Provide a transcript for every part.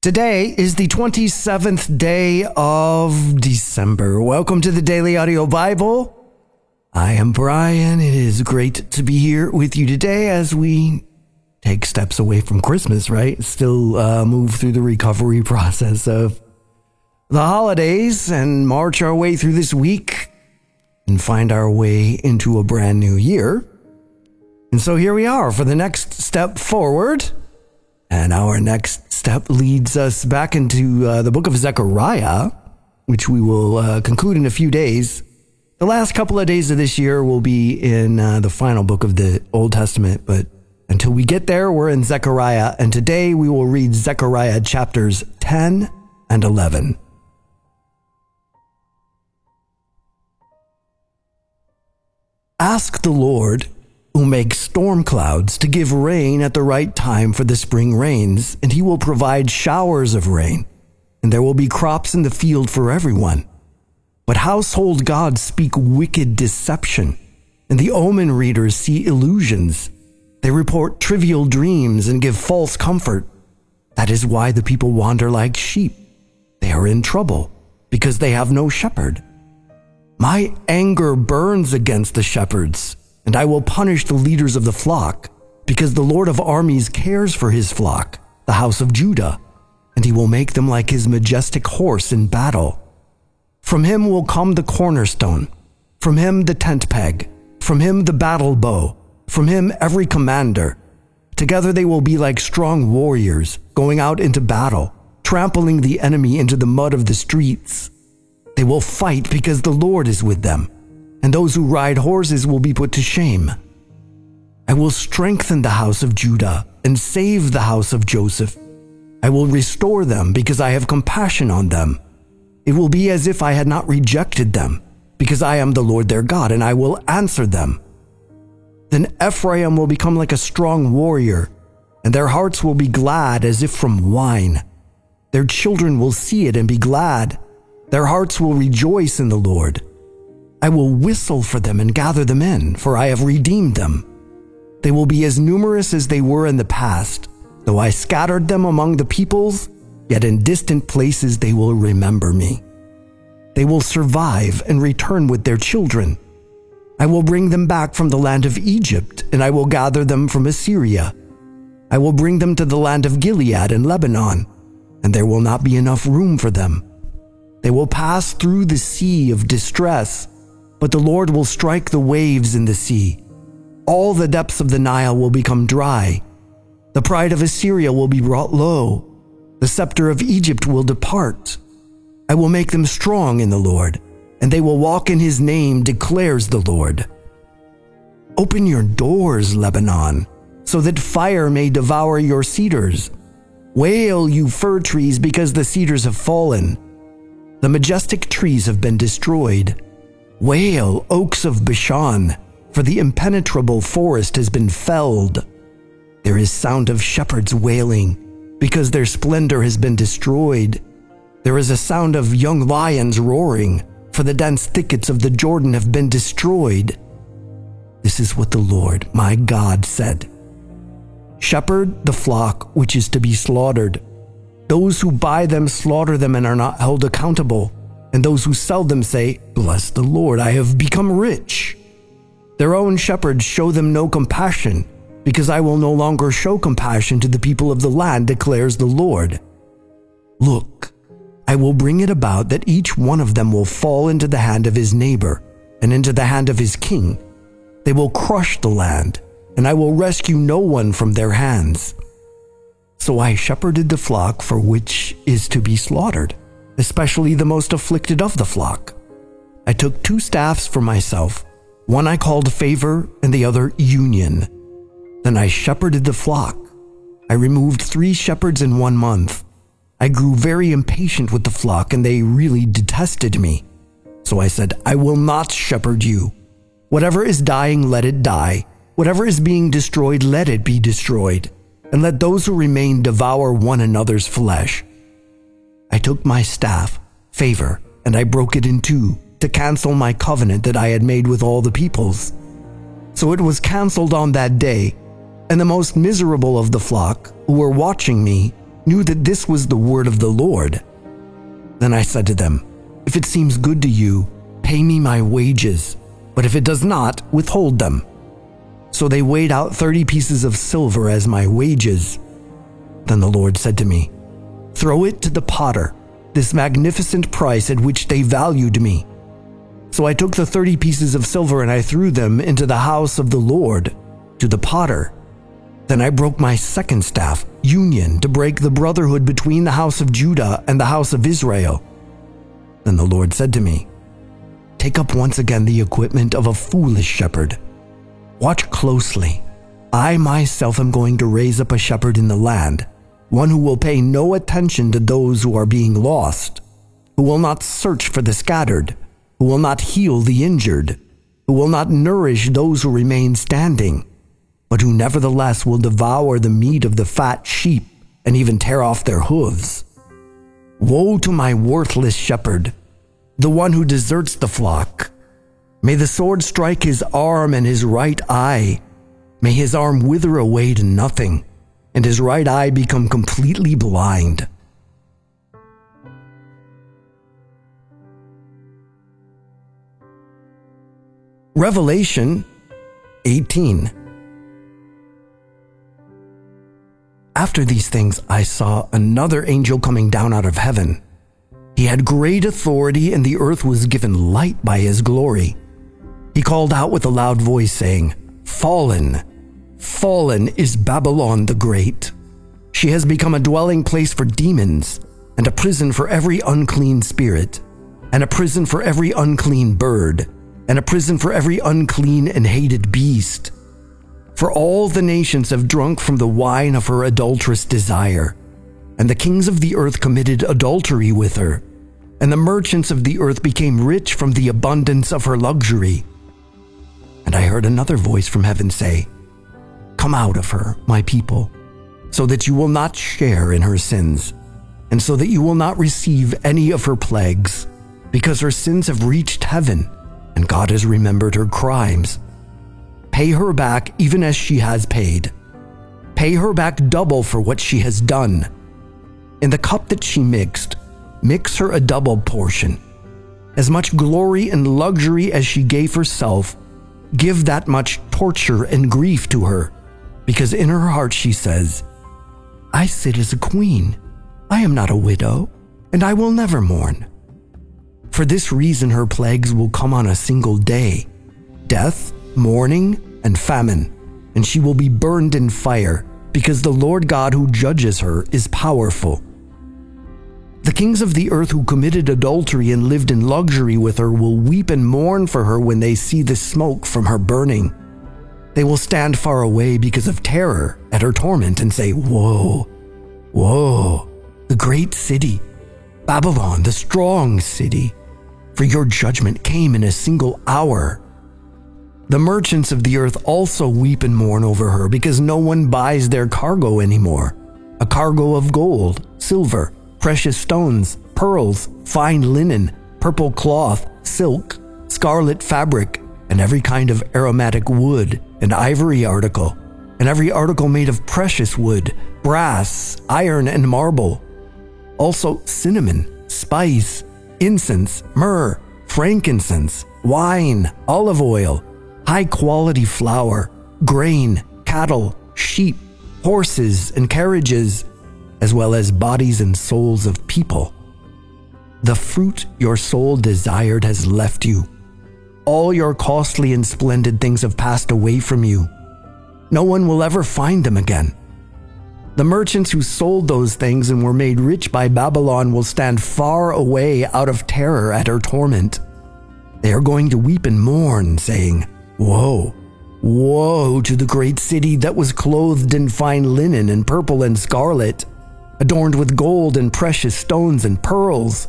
Today is the 27th day of December. Welcome to the Daily Audio Bible. I am Brian. It is great to be here with you today as we take steps away from Christmas, right? Still uh, move through the recovery process of the holidays and march our way through this week and find our way into a brand new year. And so here we are for the next step forward. And our next step leads us back into uh, the book of Zechariah, which we will uh, conclude in a few days. The last couple of days of this year will be in uh, the final book of the Old Testament, but until we get there, we're in Zechariah, and today we will read Zechariah chapters 10 and 11. Ask the Lord who makes storm clouds to give rain at the right time for the spring rains, and he will provide showers of rain, and there will be crops in the field for everyone. But household gods speak wicked deception, and the omen readers see illusions. They report trivial dreams and give false comfort. That is why the people wander like sheep. They are in trouble because they have no shepherd. My anger burns against the shepherds and I will punish the leaders of the flock, because the Lord of armies cares for his flock, the house of Judah, and he will make them like his majestic horse in battle. From him will come the cornerstone, from him the tent peg, from him the battle bow, from him every commander. Together they will be like strong warriors, going out into battle, trampling the enemy into the mud of the streets. They will fight because the Lord is with them and those who ride horses will be put to shame. I will strengthen the house of Judah and save the house of Joseph. I will restore them because I have compassion on them. It will be as if I had not rejected them, because I am the Lord their God, and I will answer them. Then Ephraim will become like a strong warrior, and their hearts will be glad as if from wine. Their children will see it and be glad. Their hearts will rejoice in the Lord. I will whistle for them and gather them in, for I have redeemed them. They will be as numerous as they were in the past. Though I scattered them among the peoples, yet in distant places they will remember me. They will survive and return with their children. I will bring them back from the land of Egypt, and I will gather them from Assyria. I will bring them to the land of Gilead and Lebanon, and there will not be enough room for them. They will pass through the sea of distress but the Lord will strike the waves in the sea. All the depths of the Nile will become dry. The pride of Assyria will be brought low. The scepter of Egypt will depart. I will make them strong in the Lord, and they will walk in his name, declares the Lord. Open your doors, Lebanon, so that fire may devour your cedars. Wail, you fir trees, because the cedars have fallen. The majestic trees have been destroyed. Wail, oaks of Bashan, for the impenetrable forest has been felled. There is sound of shepherds wailing, because their splendor has been destroyed. There is a sound of young lions roaring, for the dense thickets of the Jordan have been destroyed. This is what the Lord my God said Shepherd the flock which is to be slaughtered. Those who buy them slaughter them and are not held accountable and those who sell them say, Bless the Lord, I have become rich. Their own shepherds show them no compassion, because I will no longer show compassion to the people of the land, declares the Lord. Look, I will bring it about that each one of them will fall into the hand of his neighbor and into the hand of his king. They will crush the land, and I will rescue no one from their hands. So I shepherded the flock for which is to be slaughtered especially the most afflicted of the flock. I took two staffs for myself, one I called favor and the other union. Then I shepherded the flock. I removed three shepherds in one month. I grew very impatient with the flock and they really detested me. So I said, I will not shepherd you. Whatever is dying, let it die. Whatever is being destroyed, let it be destroyed. And let those who remain devour one another's flesh. I took my staff, favor, and I broke it in two to cancel my covenant that I had made with all the peoples. So it was cancelled on that day, and the most miserable of the flock, who were watching me, knew that this was the word of the Lord. Then I said to them, If it seems good to you, pay me my wages, but if it does not, withhold them. So they weighed out thirty pieces of silver as my wages. Then the Lord said to me, Throw it to the potter, this magnificent price at which they valued me. So I took the thirty pieces of silver and I threw them into the house of the Lord, to the potter. Then I broke my second staff, union, to break the brotherhood between the house of Judah and the house of Israel. Then the Lord said to me, Take up once again the equipment of a foolish shepherd. Watch closely. I myself am going to raise up a shepherd in the land, one who will pay no attention to those who are being lost, who will not search for the scattered, who will not heal the injured, who will not nourish those who remain standing but who nevertheless will devour the meat of the fat sheep and even tear off their hooves. Woe to my worthless shepherd, the one who deserts the flock. May the sword strike his arm and his right eye. May his arm wither away to nothing, and his right eye become completely blind. Revelation 18. After these things, I saw another angel coming down out of heaven. He had great authority, and the earth was given light by his glory. He called out with a loud voice, saying, Fallen, fallen is Babylon the Great. She has become a dwelling place for demons, and a prison for every unclean spirit, and a prison for every unclean bird, and a prison for every unclean and hated beast for all the nations have drunk from the wine of her adulterous desire, and the kings of the earth committed adultery with her, and the merchants of the earth became rich from the abundance of her luxury. And I heard another voice from heaven say, Come out of her, my people, so that you will not share in her sins, and so that you will not receive any of her plagues, because her sins have reached heaven, and God has remembered her crimes. Pay her back even as she has paid. Pay her back double for what she has done. In the cup that she mixed, mix her a double portion. As much glory and luxury as she gave herself, give that much torture and grief to her, because in her heart she says, I sit as a queen. I am not a widow, and I will never mourn. For this reason, her plagues will come on a single day death, mourning, and famine, and she will be burned in fire, because the Lord God who judges her is powerful. The kings of the earth who committed adultery and lived in luxury with her will weep and mourn for her when they see the smoke from her burning. They will stand far away because of terror at her torment and say, Woe, woe, the great city, Babylon, the strong city, for your judgment came in a single hour. The merchants of the earth also weep and mourn over her because no one buys their cargo anymore a cargo of gold, silver, precious stones, pearls, fine linen, purple cloth, silk, scarlet fabric, and every kind of aromatic wood and ivory article, and every article made of precious wood, brass, iron, and marble. Also, cinnamon, spice, incense, myrrh, frankincense, wine, olive oil, high quality flour, grain, cattle, sheep, horses, and carriages, as well as bodies and souls of people. The fruit your soul desired has left you. All your costly and splendid things have passed away from you. No one will ever find them again. The merchants who sold those things and were made rich by Babylon will stand far away out of terror at her torment. They are going to weep and mourn, saying, Woe! Woe to the great city that was clothed in fine linen and purple and scarlet, adorned with gold and precious stones and pearls,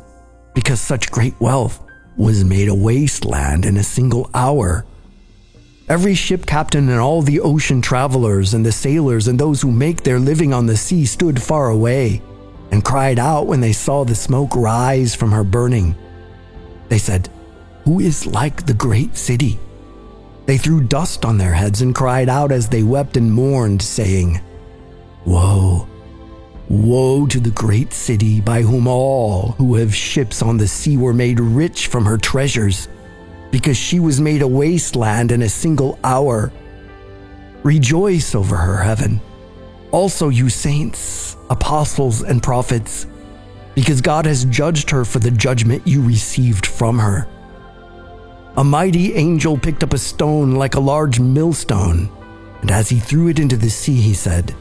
because such great wealth was made a wasteland in a single hour. Every ship captain and all the ocean travelers and the sailors and those who make their living on the sea stood far away and cried out when they saw the smoke rise from her burning. They said, Who is like the great city? They threw dust on their heads and cried out as they wept and mourned, saying, Woe, Woe to the great city by whom all who have ships on the sea were made rich from her treasures, because she was made a wasteland in a single hour. Rejoice over her, heaven. Also, you saints, apostles, and prophets, because God has judged her for the judgment you received from her. A mighty angel picked up a stone like a large millstone, and as he threw it into the sea, he said,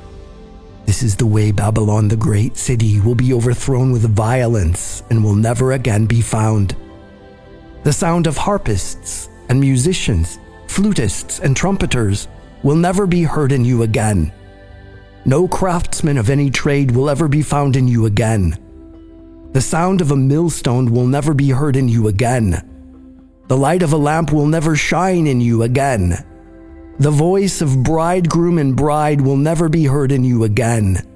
this is the way Babylon the great city will be overthrown with violence and will never again be found. The sound of harpists and musicians, flutists and trumpeters will never be heard in you again. No craftsman of any trade will ever be found in you again. The sound of a millstone will never be heard in you again. The light of a lamp will never shine in you again. The voice of bridegroom and bride will never be heard in you again,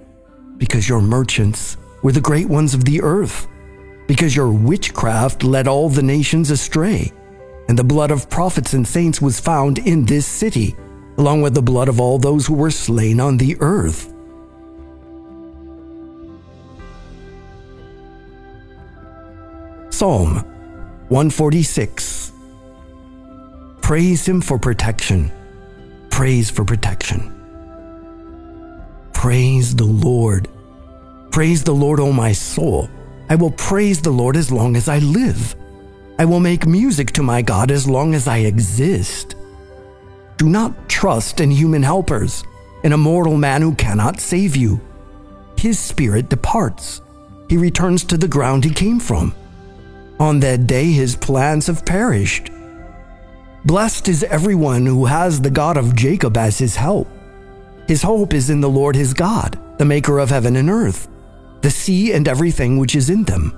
because your merchants were the great ones of the earth, because your witchcraft led all the nations astray, and the blood of prophets and saints was found in this city, along with the blood of all those who were slain on the earth. Psalm 146 Praise Him for protection praise for protection. Praise the Lord. Praise the Lord, O my soul. I will praise the Lord as long as I live. I will make music to my God as long as I exist. Do not trust in human helpers, in a mortal man who cannot save you. His spirit departs. He returns to the ground he came from. On that day, his plans have perished. Blessed is everyone who has the God of Jacob as his help. His hope is in the Lord his God, the maker of heaven and earth, the sea and everything which is in them.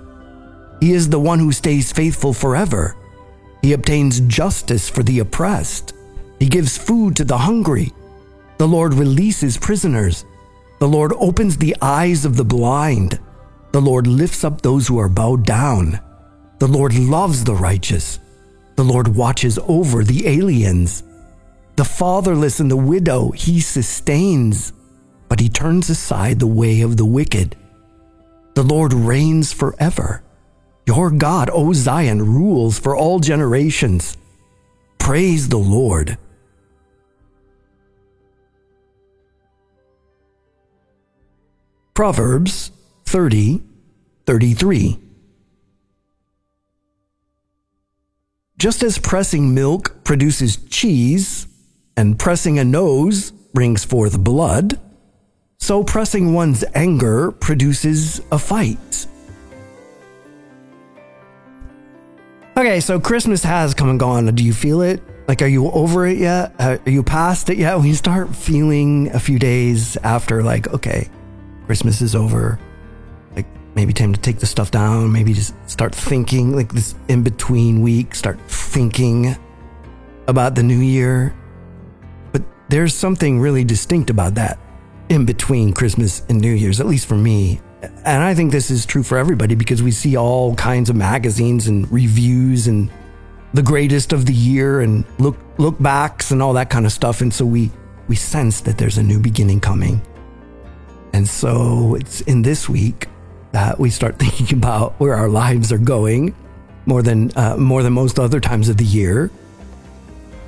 He is the one who stays faithful forever. He obtains justice for the oppressed. He gives food to the hungry. The Lord releases prisoners. The Lord opens the eyes of the blind. The Lord lifts up those who are bowed down. The Lord loves the righteous. The Lord watches over the aliens. The fatherless and the widow he sustains, but he turns aside the way of the wicked. The Lord reigns forever. Your God, O Zion, rules for all generations. Praise the Lord. Proverbs 30 33. Just as pressing milk produces cheese, and pressing a nose brings forth blood, so pressing one's anger produces a fight. Okay, so Christmas has come and gone. Do you feel it? Like, are you over it yet? Uh, are you past it yet? When you start feeling a few days after, like, okay, Christmas is over, maybe time to take the stuff down, maybe just start thinking like this in between week, start thinking about the new year. But there's something really distinct about that in between Christmas and New Year's, at least for me. And I think this is true for everybody because we see all kinds of magazines and reviews and the greatest of the year and look look backs and all that kind of stuff. And so we we sense that there's a new beginning coming. And so it's in this week that we start thinking about where our lives are going more than uh, more than most other times of the year.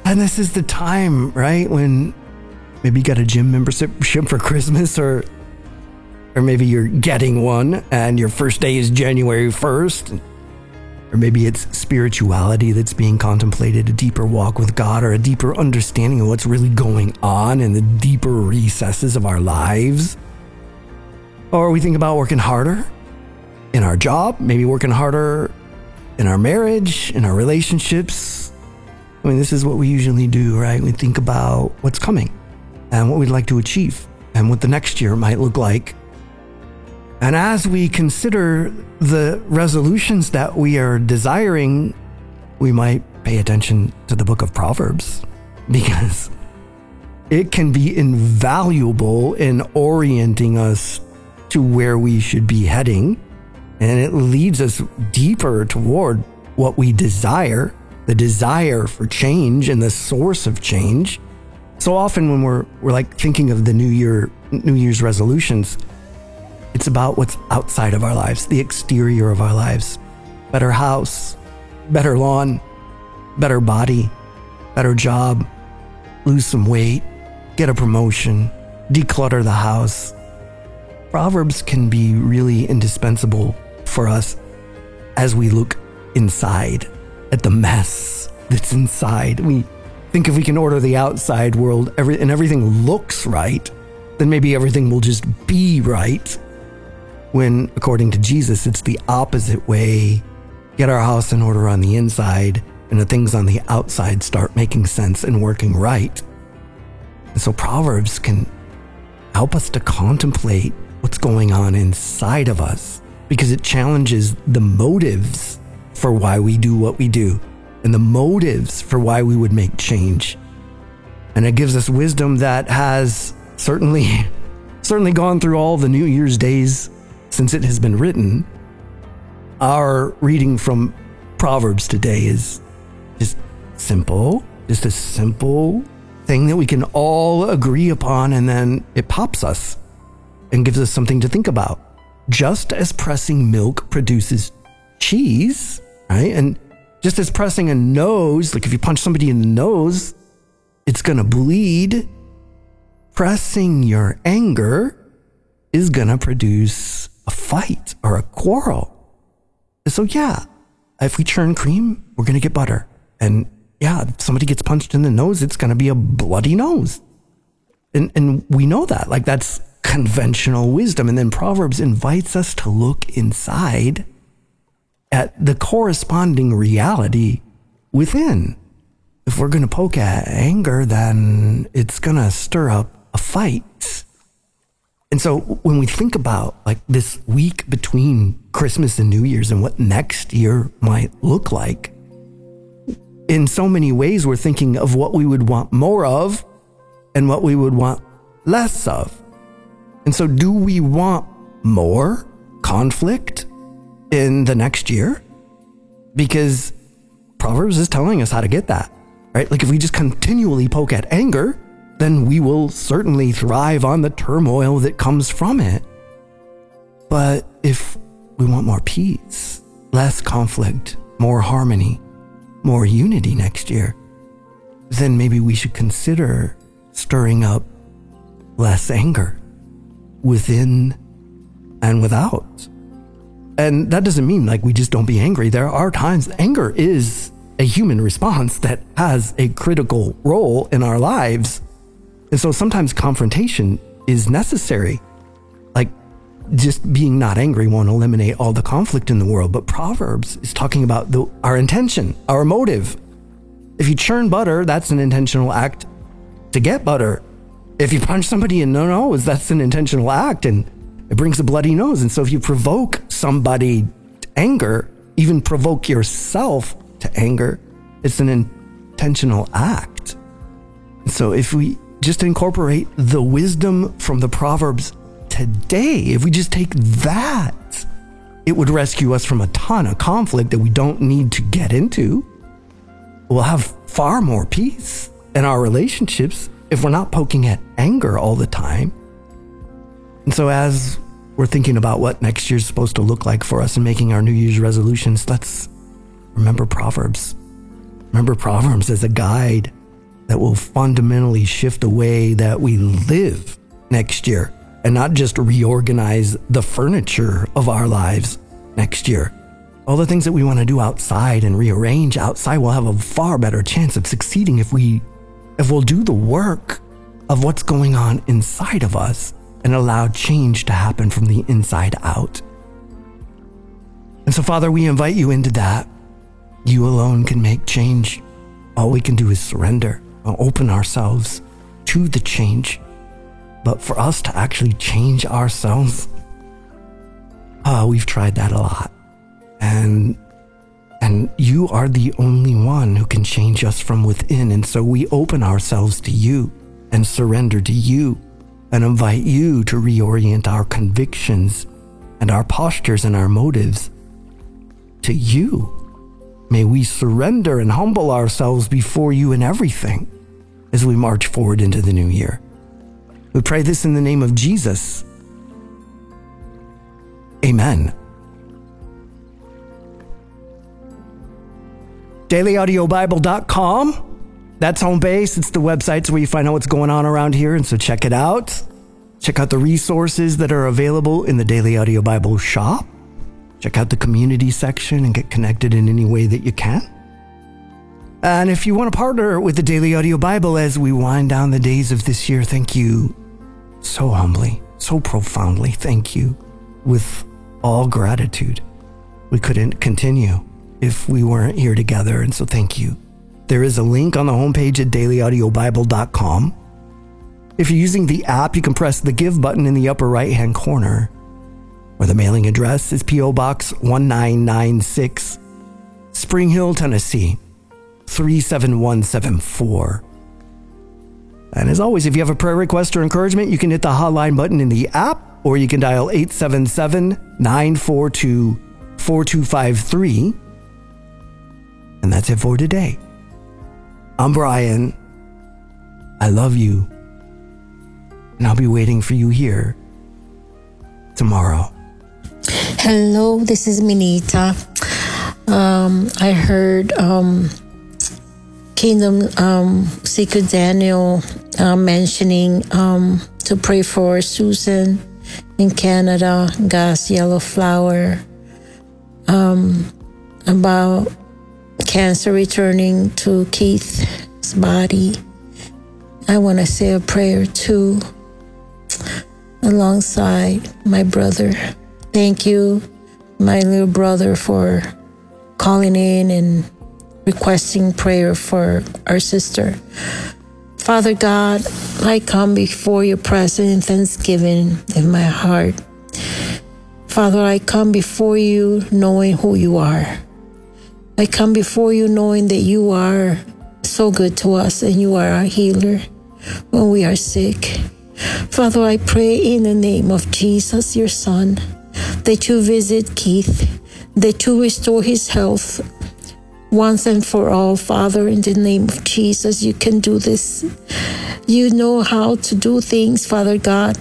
And this is the time, right, when maybe you got a gym membership for Christmas or or maybe you're getting one and your first day is January 1st. Or maybe it's spirituality that's being contemplated, a deeper walk with God, or a deeper understanding of what's really going on in the deeper recesses of our lives. Or we think about working harder in our job, maybe working harder in our marriage, in our relationships. I mean, this is what we usually do, right? We think about what's coming and what we'd like to achieve and what the next year might look like. And as we consider the resolutions that we are desiring, we might pay attention to the book of Proverbs because it can be invaluable in orienting us to where we should be heading and it leads us deeper toward what we desire, the desire for change and the source of change. So often when we're we're like thinking of the new year New Year's resolutions, It's about what's outside of our lives, the exterior of our lives. Better house, better lawn, better body, better job, lose some weight, get a promotion, declutter the house. Proverbs can be really indispensable for us as we look inside at the mess that's inside. We think if we can order the outside world every, and everything looks right, then maybe everything will just be right. When, according to Jesus, it's the opposite way. Get our house in order on the inside, and the things on the outside start making sense and working right. And so, Proverbs can help us to contemplate what's going on inside of us because it challenges the motives for why we do what we do and the motives for why we would make change. And it gives us wisdom that has certainly certainly gone through all the New Year's days since it has been written. Our reading from Proverbs today is just simple, just a simple thing that we can all agree upon, and then it pops us and gives us something to think about. Just as pressing milk produces cheese, right? And just as pressing a nose, like if you punch somebody in the nose, it's going to bleed. Pressing your anger is going to produce a fight or a quarrel. So, yeah, if we churn cream, we're going to get butter. And yeah, if somebody gets punched in the nose, it's going to be a bloody nose. And, and we know that. Like, that's conventional wisdom. And then Proverbs invites us to look inside at the corresponding reality within. If we're going to poke at anger, then it's going to stir up a fight. And so when we think about like this week between Christmas and New Year's and what next year might look like, in so many ways, we're thinking of what we would want more of and what we would want less of. And so, do we want more conflict in the next year? Because Proverbs is telling us how to get that, right? Like, if we just continually poke at anger, then we will certainly thrive on the turmoil that comes from it. But if we want more peace, less conflict, more harmony, more unity next year, then maybe we should consider stirring up less anger within and without. And that doesn't mean like we just don't be angry. There are times anger is a human response that has a critical role in our lives. And so sometimes confrontation is necessary. Like just being not angry won't eliminate all the conflict in the world, but Proverbs is talking about the, our intention, our motive. If you churn butter, that's an intentional act to get butter. If you punch somebody in the nose, that's an intentional act and it brings a bloody nose. And so if you provoke somebody to anger, even provoke yourself to anger, it's an intentional act. So if we just incorporate the wisdom from the Proverbs today, if we just take that, it would rescue us from a ton of conflict that we don't need to get into. We'll have far more peace in our relationships if we're not poking at anger all the time. And so, as we're thinking about what next year's supposed to look like for us and making our New Year's resolutions, let's remember Proverbs. Remember Proverbs as a guide that will fundamentally shift the way that we live next year and not just reorganize the furniture of our lives next year. All the things that we want to do outside and rearrange outside will have a far better chance of succeeding if we if we'll do the work of what's going on inside of us and allow change to happen from the inside out. And so, Father, we invite you into that. You alone can make change. All we can do is surrender, open ourselves to the change but for us to actually change ourselves, uh, we've tried that a lot. And and you are the only one who can change us from within. And so we open ourselves to you and surrender to you and invite you to reorient our convictions and our postures and our motives to you. May we surrender and humble ourselves before you in everything as we march forward into the new year. We pray this in the name of Jesus. Amen. DailyAudioBible.com. That's home base. It's the websites where you find out what's going on around here. And so check it out. Check out the resources that are available in the Daily Audio Bible shop. Check out the community section and get connected in any way that you can. And if you want to partner with the Daily Audio Bible as we wind down the days of this year, thank you so humbly, so profoundly. Thank you with all gratitude. We couldn't continue if we weren't here together, and so thank you. There is a link on the homepage at dailyaudiobible.com. If you're using the app, you can press the Give button in the upper right hand corner, or the mailing address is P.O. Box 1996, Spring Hill, Tennessee 37174. And as always, if you have a prayer request or encouragement, you can hit the hotline button in the app or you can dial 877 942 4253. And that's it for today. I'm Brian. I love you. And I'll be waiting for you here tomorrow. Hello, this is Minita. Um, I heard um, Kingdom um, Seeker Daniel uh, mentioning um, to pray for Susan in Canada, God's Yellow Flower, um, about cancer returning to Keith's body. I want to say a prayer too, alongside my brother. Thank you, my little brother, for calling in and requesting prayer for our sister. Father God, I come before your presence in thanksgiving in my heart. Father, I come before you knowing who you are. I come before you knowing that you are so good to us and you are our healer when we are sick. Father, I pray in the name of Jesus, your son, that you visit Keith, that you restore his health once and for all, Father, in the name of Jesus. You can do this. You know how to do things, Father God.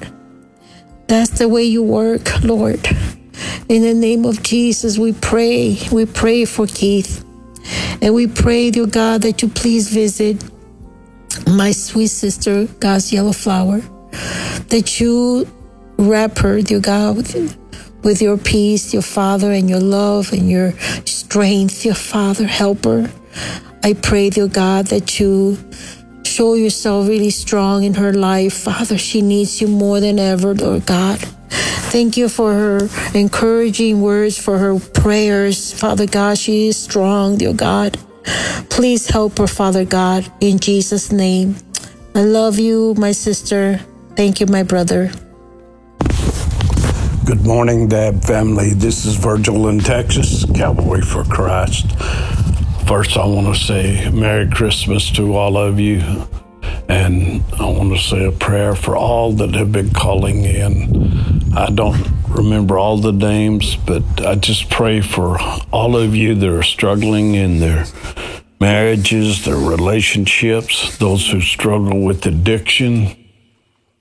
That's the way you work, Lord. In the name of Jesus, we pray. We pray for Keith. And we pray, dear God, that you please visit my sweet sister, God's yellow flower, that you wrap her, dear God, with, with your peace, your Father, and your love and your strength, your Father, helper. I pray, dear God, that you show yourself really strong in her life. Father, she needs you more than ever, Lord God. Thank you for her encouraging words, for her prayers. Father God, she is strong, dear God. Please help her, Father God, in Jesus' name. I love you, my sister. Thank you, my brother. Good morning, Dab family. This is Virgil in Texas, Cavalry for Christ. First, I want to say Merry Christmas to all of you. And I want to say a prayer for all that have been calling in. I don't remember all the names, but I just pray for all of you that are struggling in their marriages, their relationships, those who struggle with addiction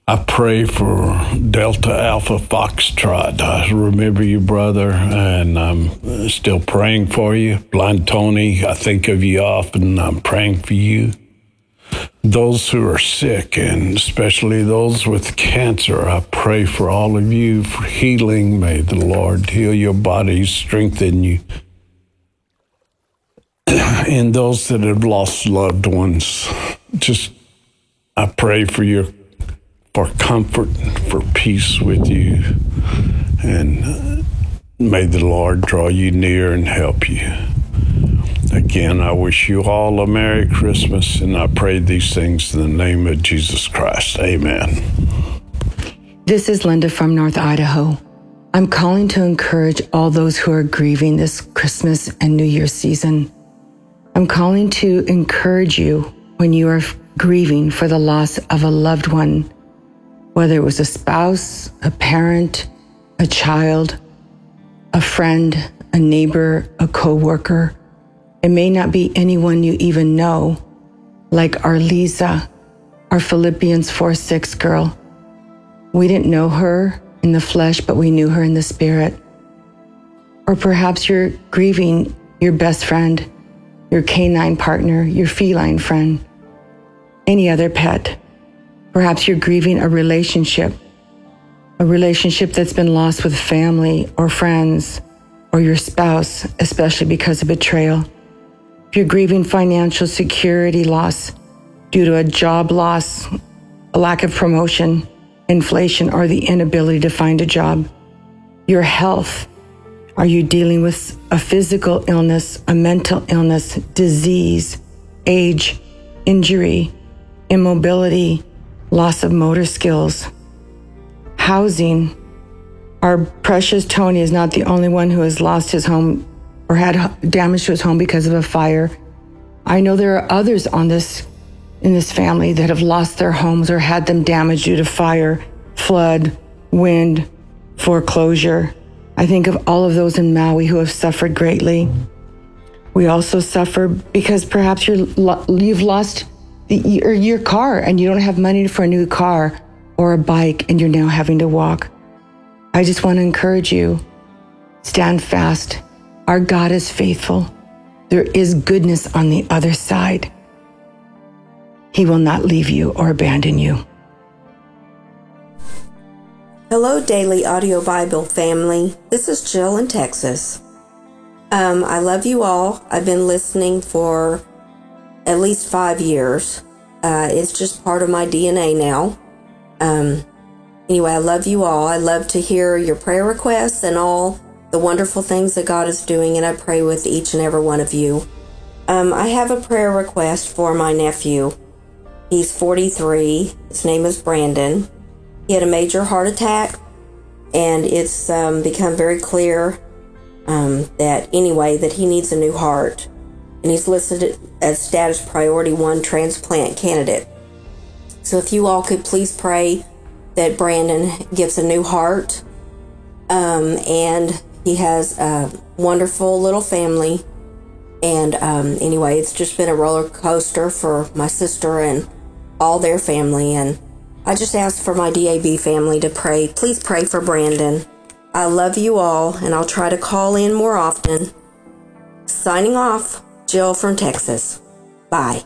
I pray for Delta Alpha Foxtrot. I remember you, brother, and I'm still praying for you. Blind Tony, I think of you often. I'm praying for you. Those who are sick, and especially those with cancer, I pray for all of you for healing. May the Lord heal your bodies, strengthen you. and those that have lost loved ones, just I pray for your for comfort, for peace with you. And uh, may the Lord draw you near and help you. Again, I wish you all a Merry Christmas, and I pray these things in the name of Jesus Christ. Amen. This is Linda from North Idaho. I'm calling to encourage all those who are grieving this Christmas and New Year season. I'm calling to encourage you when you are grieving for the loss of a loved one whether it was a spouse, a parent, a child, a friend, a neighbor, a coworker. It may not be anyone you even know, like our Lisa, our Philippians 4 6 girl. We didn't know her in the flesh, but we knew her in the spirit. Or perhaps you're grieving your best friend, your canine partner, your feline friend, any other pet. Perhaps you're grieving a relationship, a relationship that's been lost with family or friends or your spouse, especially because of betrayal. If you're grieving financial security loss due to a job loss, a lack of promotion, inflation, or the inability to find a job, your health, are you dealing with a physical illness, a mental illness, disease, age, injury, immobility, loss of motor skills? Housing. Our precious Tony is not the only one who has lost his home or had damage to his home because of a fire. I know there are others on this in this family that have lost their homes or had them damaged due to fire, flood, wind, foreclosure. I think of all of those in Maui who have suffered greatly. We also suffer because perhaps you're, you've lost your, your car and you don't have money for a new car or a bike and you're now having to walk. I just want to encourage you stand fast. Our God is faithful. There is goodness on the other side. He will not leave you or abandon you. Hello, Daily Audio Bible family. This is Jill in Texas. Um, I love you all. I've been listening for at least five years. Uh, it's just part of my DNA now. Um, anyway, I love you all. I love to hear your prayer requests and all the wonderful things that God is doing, and I pray with each and every one of you. Um, I have a prayer request for my nephew. He's 43. His name is Brandon. He had a major heart attack, and it's um, become very clear um, that anyway that he needs a new heart, and he's listed as status priority one transplant candidate. So if you all could please pray that Brandon gets a new heart, um, and he has a wonderful little family. And um, anyway, it's just been a roller coaster for my sister and all their family, and I just ask for my DAB family to pray. Please pray for Brandon. I love you all, and I'll try to call in more often. Signing off, Jill from Texas. Bye.